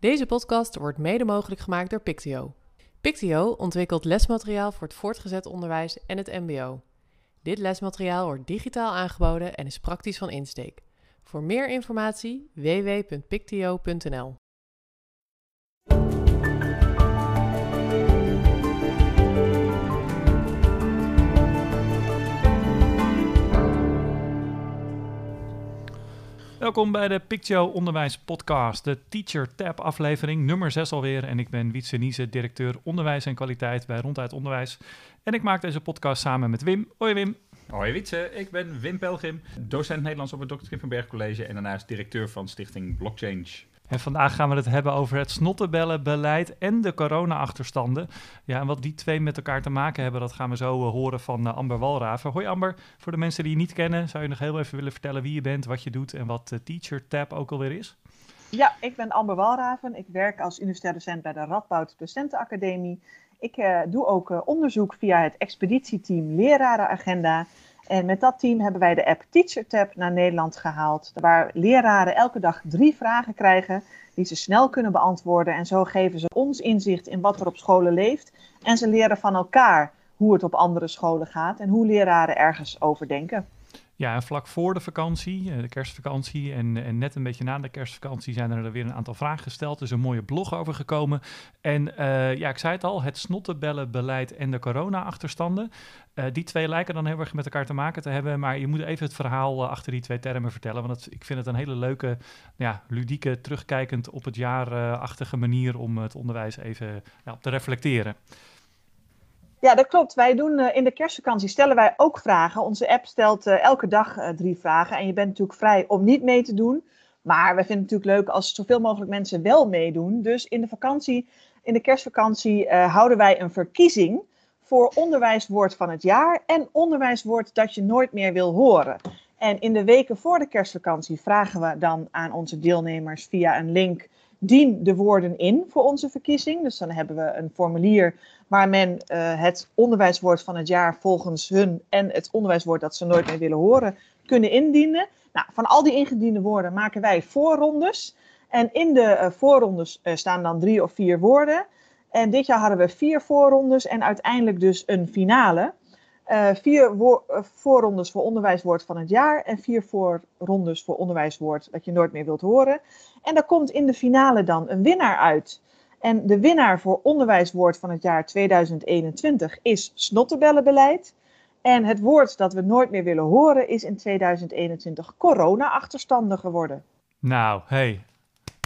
Deze podcast wordt mede mogelijk gemaakt door Pictio. Pictio ontwikkelt lesmateriaal voor het voortgezet onderwijs en het MBO. Dit lesmateriaal wordt digitaal aangeboden en is praktisch van insteek. Voor meer informatie www.pictio.nl. Welkom bij de Pictio Onderwijs Podcast, de Teacher Tab aflevering nummer 6 alweer. En ik ben Wietse Niese, directeur Onderwijs en Kwaliteit bij Ronduit Onderwijs. En ik maak deze podcast samen met Wim. Hoi Wim. Hoi Wietse, ik ben Wim Pelgrim, docent Nederlands op het Dr. Kippenberg College en daarnaast directeur van stichting Blockchange. En vandaag gaan we het hebben over het snottebellenbeleid en de corona-achterstanden. Ja, en wat die twee met elkaar te maken hebben, dat gaan we zo uh, horen van uh, Amber Walraven. Hoi Amber, voor de mensen die je niet kennen, zou je nog heel even willen vertellen wie je bent, wat je doet en wat de Teacher Tab ook alweer is? Ja, ik ben Amber Walraven. Ik werk als universitair docent bij de Radboud Docentenacademie. Ik uh, doe ook onderzoek via het expeditieteam Lerarenagenda. En met dat team hebben wij de app TeacherTab naar Nederland gehaald, waar leraren elke dag drie vragen krijgen die ze snel kunnen beantwoorden. En zo geven ze ons inzicht in wat er op scholen leeft. En ze leren van elkaar hoe het op andere scholen gaat en hoe leraren ergens over denken. Ja, vlak voor de vakantie, de kerstvakantie en, en net een beetje na de kerstvakantie zijn er weer een aantal vragen gesteld. Er is een mooie blog over gekomen. En uh, ja, ik zei het al, het snottenbellenbeleid en de corona-achterstanden. Uh, die twee lijken dan heel erg met elkaar te maken te hebben. Maar je moet even het verhaal achter die twee termen vertellen. Want het, ik vind het een hele leuke, ja, ludieke, terugkijkend op het jaar-achtige manier om het onderwijs even ja, op te reflecteren. Ja, dat klopt. Wij doen uh, in de kerstvakantie stellen wij ook vragen. Onze app stelt uh, elke dag uh, drie vragen. En je bent natuurlijk vrij om niet mee te doen. Maar we vinden het natuurlijk leuk als zoveel mogelijk mensen wel meedoen. Dus in de vakantie, in de kerstvakantie, houden wij een verkiezing voor onderwijswoord van het jaar en onderwijswoord dat je nooit meer wil horen. En in de weken voor de kerstvakantie vragen we dan aan onze deelnemers via een link dien de woorden in voor onze verkiezing. Dus dan hebben we een formulier waar men uh, het onderwijswoord van het jaar volgens hun en het onderwijswoord dat ze nooit meer willen horen kunnen indienen. Nou, van al die ingediende woorden maken wij voorrondes. En in de uh, voorrondes uh, staan dan drie of vier woorden. En dit jaar hadden we vier voorrondes en uiteindelijk dus een finale. Uh, vier voorrondes voor onderwijswoord van het jaar en vier voorrondes voor onderwijswoord dat je nooit meer wilt horen. En daar komt in de finale dan een winnaar uit. En de winnaar voor onderwijswoord van het jaar 2021 is snottebellenbeleid. En het woord dat we nooit meer willen horen is in 2021 corona-achterstanden geworden. Nou, hey.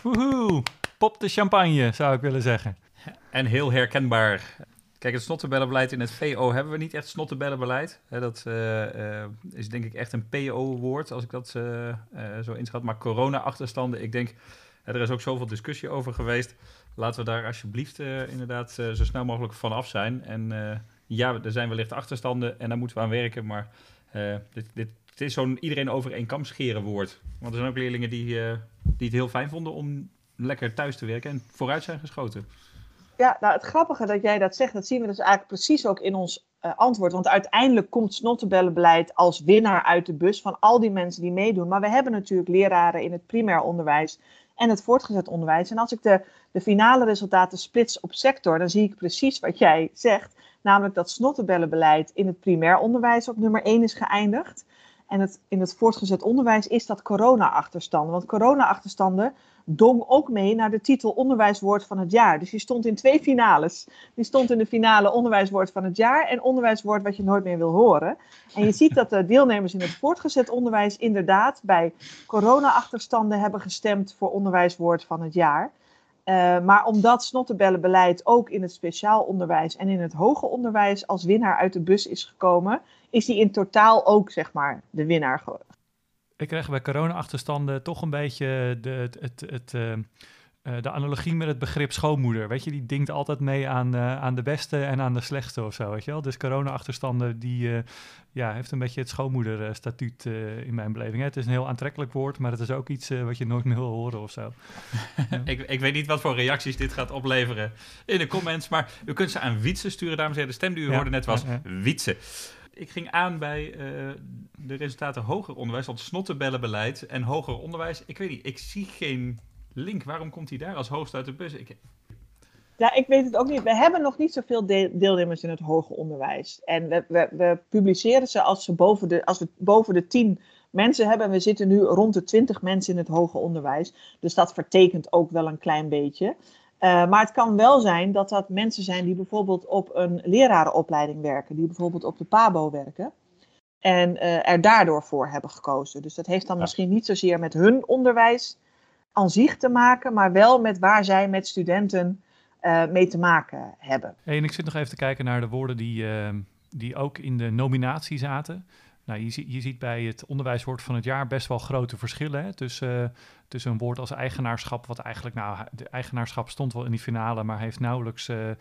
Woehoe. Pop de champagne, zou ik willen zeggen. En heel herkenbaar. Kijk, het snottenbellenbeleid in het VO hebben we niet echt snottenbellenbeleid. dat uh, uh, is denk ik echt een PO-woord, als ik dat uh, zo inschat. Maar corona-achterstanden, ik denk, er is ook zoveel discussie over geweest. Laten we daar alsjeblieft inderdaad zo snel mogelijk van af zijn. En ja, er zijn wellicht achterstanden en daar moeten we aan werken. Maar dit, dit, het is zo'n iedereen over één kam scheren woord. Want er zijn ook leerlingen die, die het heel fijn vonden om lekker thuis te werken en vooruit zijn geschoten. Ja, nou het grappige dat jij dat zegt, dat zien we dus eigenlijk precies ook in ons uh, antwoord. Want uiteindelijk komt snottenbellenbeleid als winnaar uit de bus van al die mensen die meedoen. Maar we hebben natuurlijk leraren in het primair onderwijs en het voortgezet onderwijs. En als ik de, de finale resultaten splits op sector, dan zie ik precies wat jij zegt. Namelijk dat snottenbellenbeleid in het primair onderwijs op nummer 1 is geëindigd. En het, in het voortgezet onderwijs is dat corona-achterstanden. Want corona-achterstanden dong ook mee naar de titel Onderwijswoord van het jaar. Dus die stond in twee finales. Die stond in de finale Onderwijswoord van het jaar en Onderwijswoord wat je nooit meer wil horen. En je ziet dat de deelnemers in het voortgezet onderwijs inderdaad bij corona-achterstanden hebben gestemd voor Onderwijswoord van het jaar. Uh, maar omdat snottenbellenbeleid ook in het speciaal onderwijs en in het hoger onderwijs als winnaar uit de bus is gekomen, is die in totaal ook zeg maar de winnaar. Ik krijg bij corona-achterstanden toch een beetje de, het, het, het, uh, de analogie met het begrip schoonmoeder. Weet je, die dingt altijd mee aan, uh, aan de beste en aan de slechtste of zo, weet je wel. Dus corona-achterstanden, die uh, ja, heeft een beetje het schoonmoederstatuut in mijn beleving. Hè? Het is een heel aantrekkelijk woord, maar het is ook iets wat je nooit meer wil horen of zo. ik, ik weet niet wat voor reacties dit gaat opleveren in de comments, maar u kunt ze aan Wietse sturen, dames en heren. De stem die u ja, hoorde net was ja, ja. Wietse ik ging aan bij uh, de resultaten hoger onderwijs, want snottenbellenbeleid en hoger onderwijs. Ik weet niet, ik zie geen link, waarom komt hij daar als hoogst uit de bus? Ik, Ja, ik weet het ook niet. We hebben nog niet zoveel de- deelnemers in het hoger onderwijs. En we, we, we publiceren ze als, ze boven de, als we boven de 10 mensen hebben. We zitten nu rond de 20 mensen in het hoger onderwijs. Dus dat vertekent ook wel een klein beetje. Eh, maar het kan wel zijn dat dat mensen zijn die bijvoorbeeld op een lerarenopleiding werken. Die bijvoorbeeld op de PABO werken. En eh, er daardoor voor hebben gekozen. Dus dat heeft dan Ja. misschien niet zozeer met hun onderwijs aan zich te maken. Maar wel met waar zij met studenten eh, mee te maken hebben. Hey, en ik zit nog even te kijken naar de woorden die, die ook in de nominatie zaten. Nou, je, je ziet bij het onderwijswoord van het jaar best wel grote verschillen hè, tussen, eh, tussen een woord als eigenaarschap, wat eigenlijk, nou, de eigenaarschap stond wel in die finale, maar heeft nauwelijks eh, eh,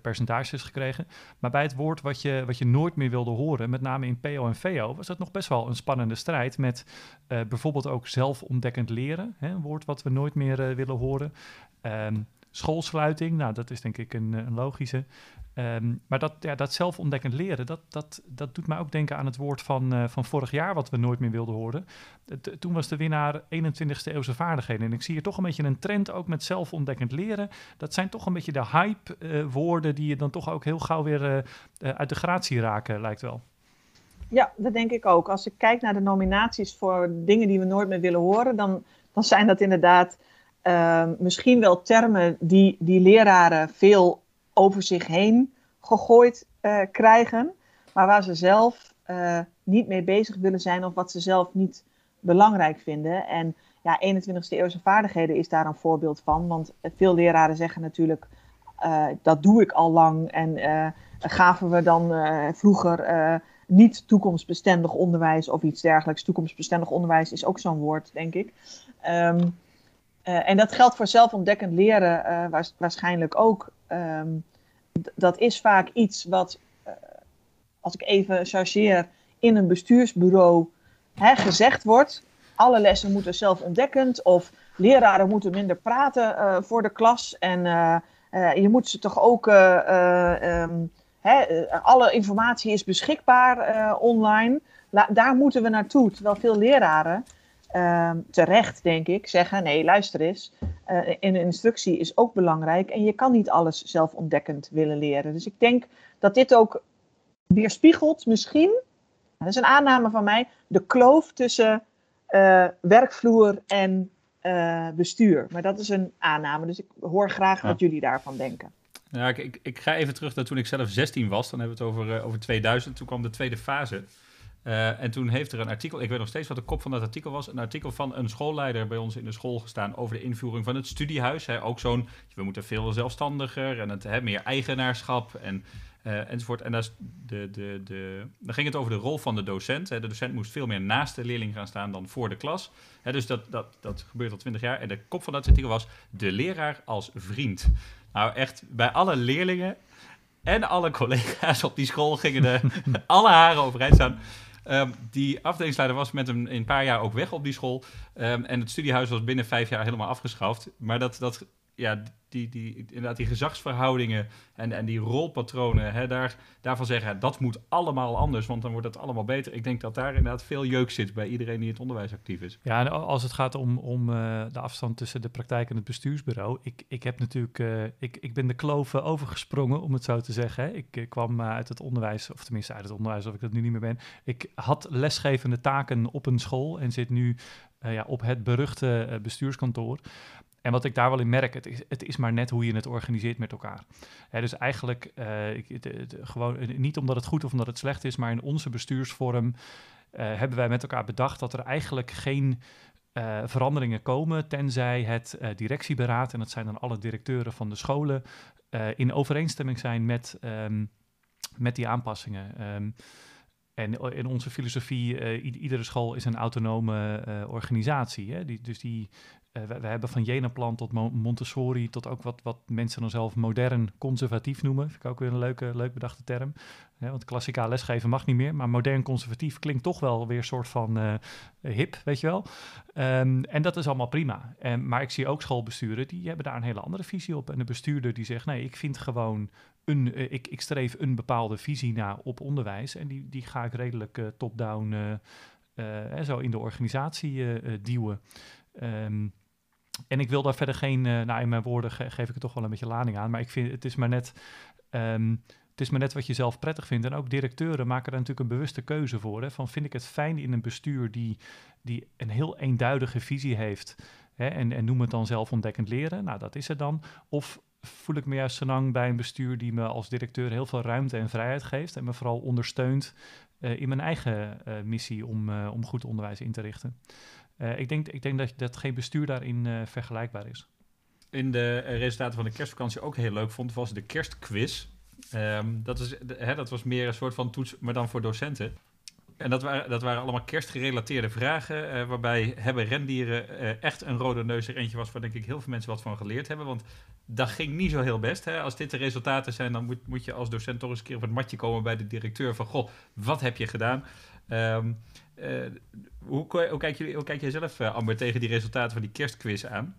percentages gekregen. Maar bij het woord wat je, wat je nooit meer wilde horen, met name in PO en VO, was dat nog best wel een spannende strijd met bijvoorbeeld ook zelfontdekkend leren, hè, een woord wat we nooit meer willen horen. Ehm, schoolsluiting, nou, dat is denk ik een, een logische. Ehm, maar dat, ja, dat zelfontdekkend leren, dat, dat, dat doet mij ook denken aan het woord van, eh, van vorig jaar, wat we nooit meer wilden horen. Het- toen was de winnaar 21ste eeuwse vaardigheden. En ik zie hier toch een beetje een trend ook met zelfontdekkend leren. Dat zijn toch een beetje de hype-woorden die je dan toch ook heel gauw weer eh, eh, uit de gratie raken, lijkt wel. Ja, dat denk ik ook. Als ik kijk naar de nominaties voor dingen die we nooit meer willen horen, dan, dan zijn dat inderdaad ehm, misschien wel termen die, die leraren veel over zich heen gegooid eh, krijgen, maar waar ze zelf eh, niet mee bezig willen zijn of wat ze zelf niet belangrijk vinden. En ja, 21ste eeuwse vaardigheden is daar een voorbeeld van, want veel leraren zeggen natuurlijk, eh, dat doe ik al lang en gaven we dan vroeger niet toekomstbestendig onderwijs of iets dergelijks. Toekomstbestendig onderwijs is ook zo'n woord, denk ik. Ehm, eh, en dat geldt voor zelfontdekkend leren eh, waars- waarschijnlijk ook. Ehm, dat is vaak iets wat, eh, als ik even chargeer, in een bestuursbureau hè, gezegd wordt. Alle lessen moeten zelfontdekkend of leraren moeten minder praten voor de klas. En je moet ze toch ook... eh, eh, ehm, hè, alle informatie is beschikbaar online. Daar moeten we naartoe. Terwijl veel leraren, ehm, terecht denk ik, zeggen: nee, luister eens. in een instructie is ook belangrijk. En je kan niet alles zelfontdekkend willen leren. Dus ik denk dat dit ook weerspiegelt, misschien, dat is een aanname van mij, de kloof tussen eh, werkvloer en eh, bestuur. Maar dat is een aanname. Dus ik hoor graag Ja. wat jullie daarvan denken. Ja, ik, ik, ik ga even terug naar toen ik zelf 16 was. Dan hebben we het over, over 2000. Toen kwam de tweede fase. Eh, en toen heeft er een artikel, ik weet nog steeds wat de kop van dat artikel was. Een artikel van een schoolleider bij ons in de school gestaan over de invoering van het studiehuis. Hè. Ook zo'n, we moeten veel zelfstandiger en het, hè, meer eigenaarschap en, eh, enzovoort. En daar de, de, de, dan ging het over de rol van de docent. Hè. De docent moest veel meer naast de leerling gaan staan dan voor de klas. Hè, dus dat, dat, dat gebeurt al 20 jaar. En de kop van dat artikel was de leraar als vriend. Nou, echt, bij alle leerlingen en alle collega's op die school gingen de alle haren overeind staan. Ehm, die afdelingsleider was met hem in een paar jaar ook weg op die school. Ehm, en het studiehuis was binnen vijf jaar helemaal afgeschaft. Maar dat, dat ja, die, die, inderdaad, die gezagsverhoudingen en, en die rolpatronen, hè, daar, daarvan zeggen, dat moet allemaal anders, want dan wordt het allemaal beter. Ik denk dat daar inderdaad veel jeuk zit bij iedereen die in het onderwijs actief is. Ja, als het gaat om, om eh, de afstand tussen de praktijk en het bestuursbureau. Ik, ik heb natuurlijk, eh, ik, ik ben de kloof eh, overgesprongen, om het zo te zeggen. Ik eh, kwam uit het onderwijs, of tenminste uit het onderwijs, of ik dat nu niet meer ben. Ik had lesgevende taken op een school en zit nu ja, op het beruchte bestuurskantoor. En wat ik daar wel in merk, het is, het is maar net hoe je het organiseert met elkaar. Hè, dus eigenlijk, eh, ik, gewoon, eh, niet omdat het goed of omdat het slecht is, maar in onze bestuursvorm eh, hebben wij met elkaar bedacht dat er eigenlijk geen veranderingen komen, tenzij het eh, directieberaad, en dat zijn dan alle directeuren van de scholen, in overeenstemming zijn met, ehm, met die aanpassingen. Ehm, en in onze filosofie, iedere school is een autonome organisatie. Hè? Die, dus die, eh, we, hebben van Jenaplan tot Mo- Montessori, tot ook wat, wat mensen dan zelf modern conservatief noemen. Vind ik ook weer een leuke, leuk bedachte term. Hè, want klassikaal lesgeven mag niet meer, maar modern conservatief klinkt toch wel weer een soort van eh, hip, weet je wel. Ehm, en dat is allemaal prima. En, maar ik zie ook schoolbesturen, die hebben daar een hele andere visie op. En de bestuurder die zegt, nee, ik vind gewoon een, eh, ik, ik streef een bepaalde visie na op onderwijs. En die, die ga ik redelijk eh, top-down eh, eh, zo in de organisatie eh, eh, duwen. Ehm, en ik wil daar verder geen, nou in mijn woorden geef ik er toch wel een beetje lading aan, maar ik vind het is maar net, ehm, het is maar net wat je zelf prettig vindt. En ook directeuren maken daar natuurlijk een bewuste keuze voor. Hè? Van vind ik het fijn in een bestuur die, die een heel eenduidige visie heeft, hè? En, en noem het dan zelf ontdekkend leren, nou dat is het dan. Of voel ik me juist lang bij een bestuur die me als directeur heel veel ruimte en vrijheid geeft en me vooral ondersteunt uh, in mijn eigen uh, missie om, om goed onderwijs in te richten. Ik, denk, ik denk dat, dat geen bestuur daarin vergelijkbaar is. In de resultaten van de kerstvakantie ook heel leuk vond, was de kerstquiz. Um, dat, hè, dat was meer een soort van toets, maar dan voor docenten. En dat waren, dat waren allemaal kerstgerelateerde vragen, uh, waarbij hebben rendieren echt een rode neus er eentje was waar denk ik heel veel mensen wat van geleerd hebben. Want dat ging niet zo heel best. Hè? Als dit de resultaten zijn, dan moet, moet je als docent toch eens een keer op het matje komen bij de directeur van, goh, wat heb je gedaan? Um, hoe, hoe, kijk je, hoe kijk jij zelf, Amber, tegen die resultaten van die kerstquiz aan?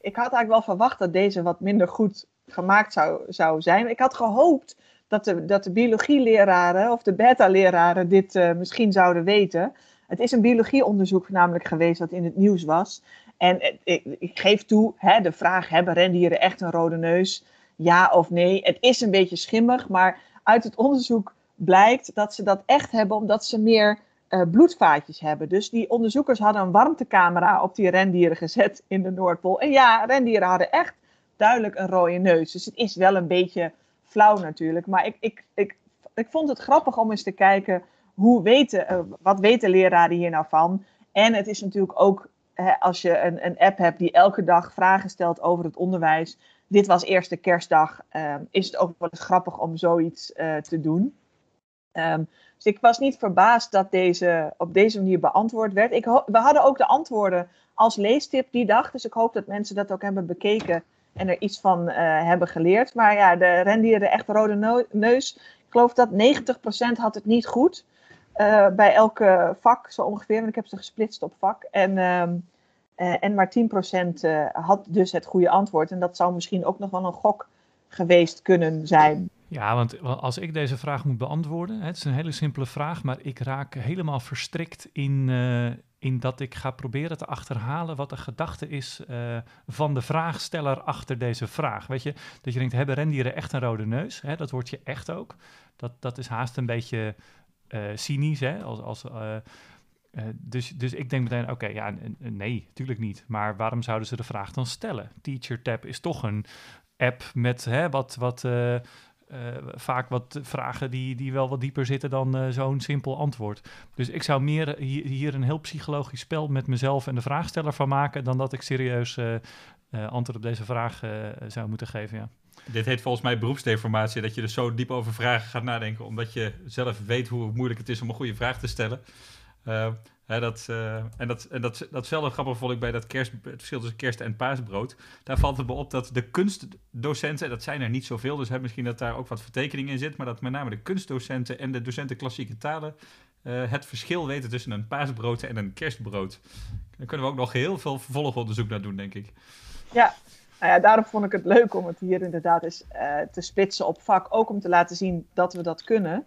Ik had eigenlijk wel verwacht dat deze wat minder goed gemaakt zou, zou zijn. Ik had gehoopt dat de, dat de biologieleraren of de beta-leraren dit uh, misschien zouden weten. Het is een biologieonderzoek namelijk geweest dat in het nieuws was. En eh, ik, ik geef toe, hè, de vraag, hebben rendieren echt een rode neus? Ja of nee? Het is een beetje schimmig, maar uit het onderzoek blijkt dat ze dat echt hebben omdat ze meer uh, bloedvaatjes hebben. Dus die onderzoekers hadden een warmtecamera op die rendieren gezet in de Noordpool. En ja, rendieren hadden echt duidelijk een rode neus. Dus het is wel een beetje flauw natuurlijk. Maar ik, ik, ik, ik vond het grappig om eens te kijken hoe weten, uh, wat weten leraren hier nou van. En het is natuurlijk ook, hè, als je een, een app hebt die elke dag vragen stelt over het onderwijs. Dit was eerste kerstdag. Uh, is het ook wel eens grappig om zoiets uh, te doen. Um, dus ik was niet verbaasd dat deze op deze manier beantwoord werd. Ik we hadden ook de antwoorden als leestip die dag. Dus ik hoop dat mensen dat ook hebben bekeken en er iets van uh, hebben geleerd. Maar ja, de rendieren de echt rode neus. Ik geloof dat 90% had het niet goed. Uh, bij elke vak zo ongeveer, want ik heb ze gesplitst op vak. En, uh, en maar 10% had dus het goede antwoord. En dat zou misschien ook nog wel een gok geweest kunnen zijn. Ja, want als ik deze vraag moet beantwoorden, het is een hele simpele vraag, maar ik raak helemaal verstrikt in, uh, in dat ik ga proberen te achterhalen wat de gedachte is uh, van de vraagsteller achter deze vraag. Weet je, dat je denkt, hebben rendieren echt een rode neus? Hè, dat wordt je echt ook. Dat, dat is haast een beetje uh, cynisch, hè, als... als dus, dus ik denk meteen, oké, ja, nee, natuurlijk niet. Maar waarom zouden ze de vraag dan stellen? TeacherTap is toch een app met hè, wat, wat vaak wat vragen die, die wel wat dieper zitten dan uh, zo'n simpel antwoord. Dus ik zou meer hier, hier, een heel psychologisch spel met mezelf en de vraagsteller van maken dan dat ik serieus antwoord op deze vraag zou moeten geven. Ja. Dit heet volgens mij beroepsdeformatie, dat je dus zo diep over vragen gaat nadenken, omdat je zelf weet hoe moeilijk het is om een goede vraag te stellen dat, uh, en dat, en dat, datzelfde grappig vond ik bij dat kerst, het verschil tussen kerst en paasbrood. Daar valt het me op dat de kunstdocenten, dat zijn er niet zoveel, dus hè, misschien dat daar ook wat vertekening in zit, maar dat met name de kunstdocenten en de docenten klassieke talen uh, het verschil weten tussen een paasbrood en een kerstbrood. Daar kunnen we ook nog heel veel vervolgonderzoek naar doen, denk ik. Ja, nou ja, daarom vond ik het leuk om het hier inderdaad eens uh, te splitsen op vak. Ook om te laten zien dat we dat kunnen.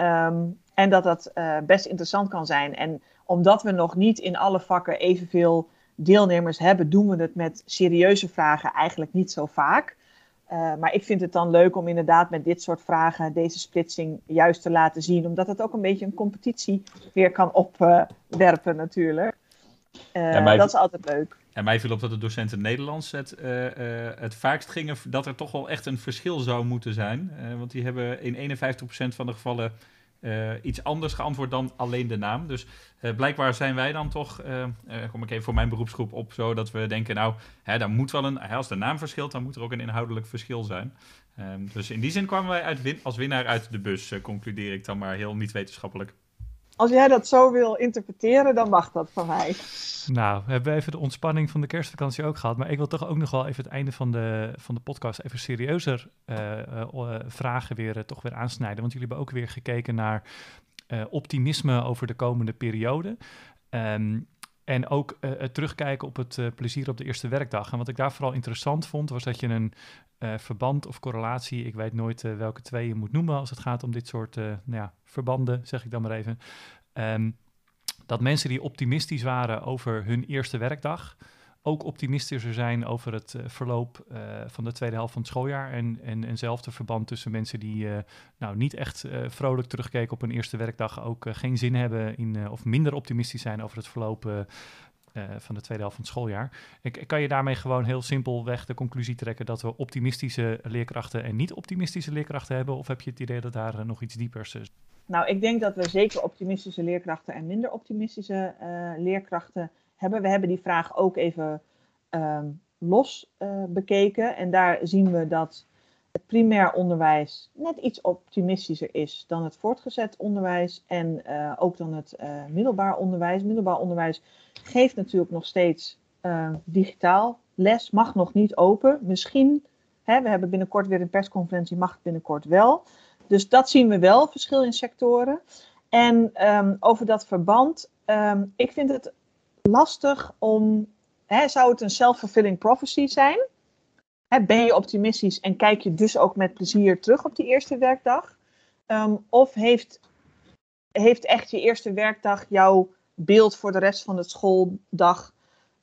Um, en dat dat uh, best interessant kan zijn. En omdat we nog niet in alle vakken evenveel deelnemers hebben, doen we het met serieuze vragen eigenlijk niet zo vaak. Uh, maar ik vind het dan leuk om inderdaad met dit soort vragen deze splitsing juist te laten zien. Omdat het ook een beetje een competitie weer kan opwerpen natuurlijk. Uh, dat is altijd leuk. En mij viel op dat de docenten Nederlands het, uh, het vaakst gingen dat er toch wel echt een verschil zou moeten zijn. want die hebben in 51% van de gevallen iets anders geantwoord dan alleen de naam. Dus blijkbaar zijn wij dan toch, kom ik even voor mijn beroepsgroep op, zo dat we denken, nou, hè, daar moet wel een, als de naam verschilt, dan moet er ook een inhoudelijk verschil zijn. Um, dus in die zin kwamen wij uit als winnaar uit de bus, concludeer ik dan maar heel niet wetenschappelijk. Als jij dat zo wil interpreteren, dan mag dat van mij. Nou, we hebben even de ontspanning van de kerstvakantie ook gehad. Maar ik wil toch ook nog wel even het einde van de, van de podcast even serieuzer uh, uh, vragen weer, toch weer aansnijden. Want jullie hebben ook weer gekeken naar optimisme over de komende periode. Um, en ook het terugkijken op het plezier op de eerste werkdag. En wat ik daar vooral interessant vond, was dat je een verband of correlatie, ik weet nooit welke twee je moet noemen als het gaat om dit soort nou ja, verbanden, zeg ik dan maar even. Um, dat mensen die optimistisch waren over hun eerste werkdag, ook optimistischer zijn over het verloop van de tweede helft van het schooljaar. En, en, eenzelfde verband tussen mensen die nou, niet echt vrolijk terugkeken op een eerste werkdag, ook geen zin hebben in, of minder optimistisch zijn over het verloop van de tweede helft van het schooljaar. Ik, kan je daarmee gewoon heel simpelweg de conclusie trekken dat we optimistische leerkrachten en niet optimistische leerkrachten hebben? Of heb je het idee dat daar nog iets diepers is? Nou, ik denk dat we zeker optimistische leerkrachten en minder optimistische leerkrachten hebben. We hebben die vraag ook even ehm, los bekeken. En daar zien we dat het primair onderwijs net iets optimistischer is dan het voortgezet onderwijs en ook dan het middelbaar onderwijs. Middelbaar onderwijs geeft natuurlijk nog steeds digitaal les, mag nog niet open. Misschien, hè, we hebben binnenkort weer een persconferentie, mag het binnenkort wel. Dus dat zien we wel, verschil in sectoren. En um, over dat verband, um, ik vind het lastig om, hè, zou het een self-fulfilling prophecy zijn? Ben je optimistisch en kijk je dus ook met plezier terug op die eerste werkdag? Um, of heeft, heeft echt je eerste werkdag jouw beeld voor de rest van de schooldag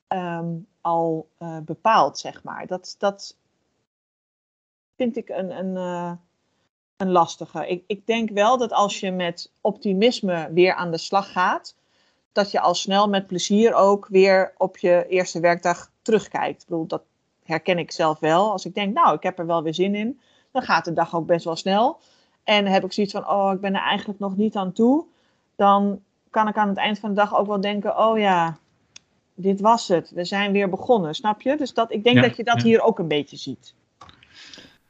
um, al uh, bepaald, zeg maar. Dat, dat vind ik een, een, uh, een lastige. Ik, ik denk wel dat als je met optimisme weer aan de slag gaat, dat je al snel met plezier ook weer op je eerste werkdag terugkijkt. Ik bedoel, dat herken ik zelf wel. Als ik denk, nou, ik heb er wel weer zin in, dan gaat de dag ook best wel snel. En heb ik zoiets van, oh, ik ben er eigenlijk nog niet aan toe. Dan kan ik aan het eind van de dag ook wel denken: oh ja, dit was het. We zijn weer begonnen, snap je? Dus dat, ik denk dat je dat hier ook een beetje ziet.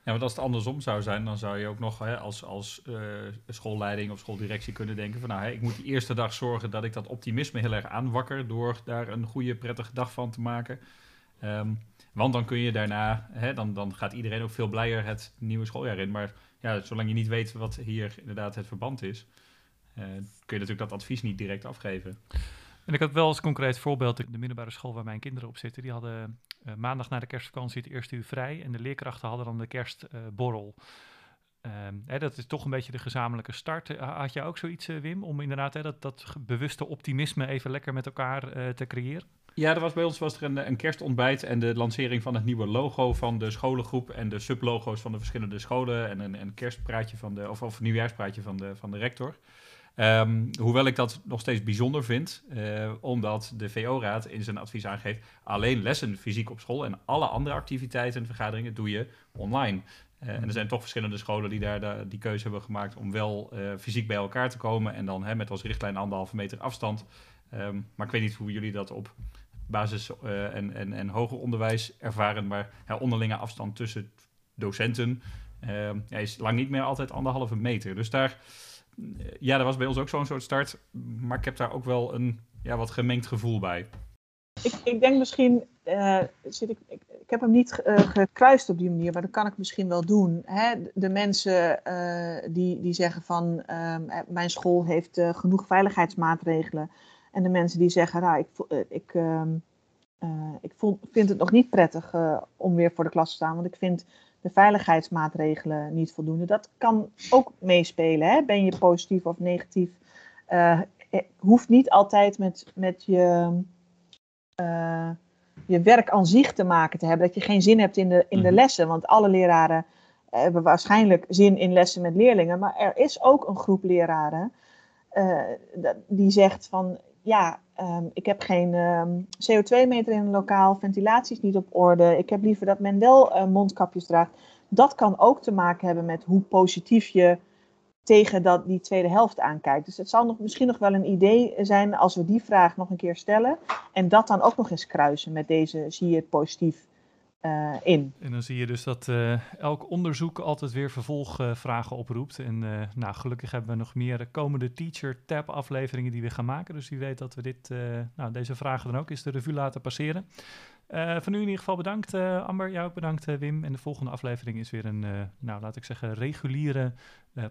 Ja, want als het andersom zou zijn, dan zou je ook nog hè, als, als uh, schoolleiding of schooldirectie kunnen denken van nou, hè, ik moet die eerste dag zorgen dat ik dat optimisme heel erg aanwakker door daar een goede, prettige dag van te maken. Um, want dan kun je daarna, hè, dan, dan gaat iedereen ook veel blijer het nieuwe schooljaar in. Maar ja, zolang je niet weet wat hier inderdaad het verband is, uh, kun je natuurlijk dat advies niet direct afgeven. En ik had wel als concreet voorbeeld, de middelbare school waar mijn kinderen op zitten, die hadden uh, maandag na de kerstvakantie het eerste uur vrij en de leerkrachten hadden dan de kerstborrel. Uh, hè, dat is toch een beetje de gezamenlijke start. had je ook zoiets, Wim, om inderdaad hè, dat, dat bewuste optimisme even lekker met elkaar te creëren? Ja, er was bij ons was er een, een, kerstontbijt en de lancering van het nieuwe logo van de scholengroep en de sublogo's van de verschillende scholen en een, een kerstpraatje van de, of, of een nieuwjaarspraatje van de, van de rector. Um, hoewel ik dat nog steeds bijzonder vind, uh, omdat de VO-raad in zijn advies aangeeft alleen lessen fysiek op school en alle andere activiteiten en vergaderingen doe je online. Uh, en er zijn toch verschillende scholen die daar de, die keuze hebben gemaakt om wel uh, fysiek bij elkaar te komen en dan hè, met als richtlijn anderhalve meter afstand. Um, maar ik weet niet hoe jullie dat op basis- en, en, en hoger onderwijs ervaren, maar ja, onderlinge afstand tussen docenten ja, is lang niet meer altijd anderhalve meter. Dus daar ja, dat was bij ons ook zo'n soort start. Maar ik heb daar ook wel een ja, wat gemengd gevoel bij. Ik, ik denk misschien, uh, zit ik, ik, heb hem niet uh, gekruist op die manier, maar dat kan ik misschien wel doen. Hè? De mensen die, die zeggen van ehm, mijn school heeft genoeg veiligheidsmaatregelen. En de mensen die zeggen, nou, ik, ik, ehm, ik vind het nog niet prettig om weer voor de klas te staan, want ik vind de veiligheidsmaatregelen niet voldoende. Dat kan ook meespelen. Hè? Ben je positief of negatief? Uh, hoeft niet altijd met, met je, uh, je werk aan zich te maken te hebben. Dat je geen zin hebt in de, in de mhm. lessen. Want alle leraren hebben waarschijnlijk zin in lessen met leerlingen. Maar er is ook een groep leraren uh, die zegt van ja, um, ik heb geen um, CO2-meter in een lokaal, ventilatie is niet op orde. Ik heb liever dat men wel uh, mondkapjes draagt. Dat kan ook te maken hebben met hoe positief je tegen dat, die tweede helft aankijkt. Dus het zal nog, misschien nog wel een idee zijn als we die vraag nog een keer stellen. En dat dan ook nog eens kruisen met deze, zie je het positief uh, in. En dan zie je dus dat uh, elk onderzoek altijd weer vervolgvragen oproept. En uh, nou, gelukkig hebben we nog meer komende Teacher Tab afleveringen die we gaan maken. Dus wie weet dat we dit, nou, deze vragen dan ook eens de revue laten passeren. van u in ieder geval bedankt, Amber. Jou ook bedankt, Wim. En de volgende aflevering is weer een, nou, laat ik zeggen, reguliere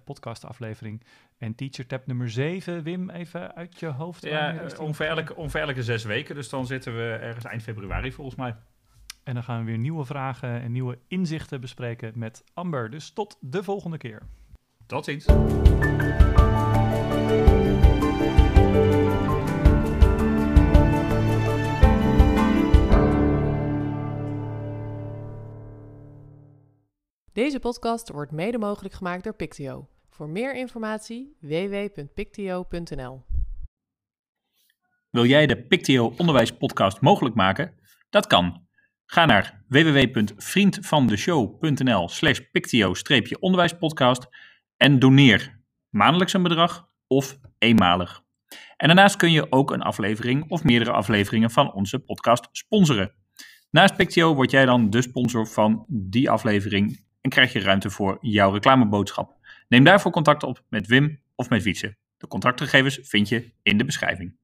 podcastaflevering. En Teacher Tab nummer 7, Wim, even uit je hoofd. Ja, ongeveer elke, ongeveer elke zes weken. Dus dan zitten we ergens eind februari volgens mij. En dan gaan we weer nieuwe vragen en nieuwe inzichten bespreken met Amber. Dus tot de volgende keer. Tot ziens. Deze podcast wordt mede mogelijk gemaakt door Pictio. Voor meer informatie www.pictio.nl. Wil jij de Pictio Onderwijs Podcast mogelijk maken? Dat kan Ga naar www.vriendvandeshow.nl slash pictio-onderwijspodcast en doneer maandelijks een bedrag of eenmalig. En daarnaast kun je ook een aflevering of meerdere afleveringen van onze podcast sponsoren. Naast Pictio word jij dan de sponsor van die aflevering en krijg je ruimte voor jouw reclameboodschap. Neem daarvoor contact op met Wim of met Wietse. De contactgegevens vind je in de beschrijving.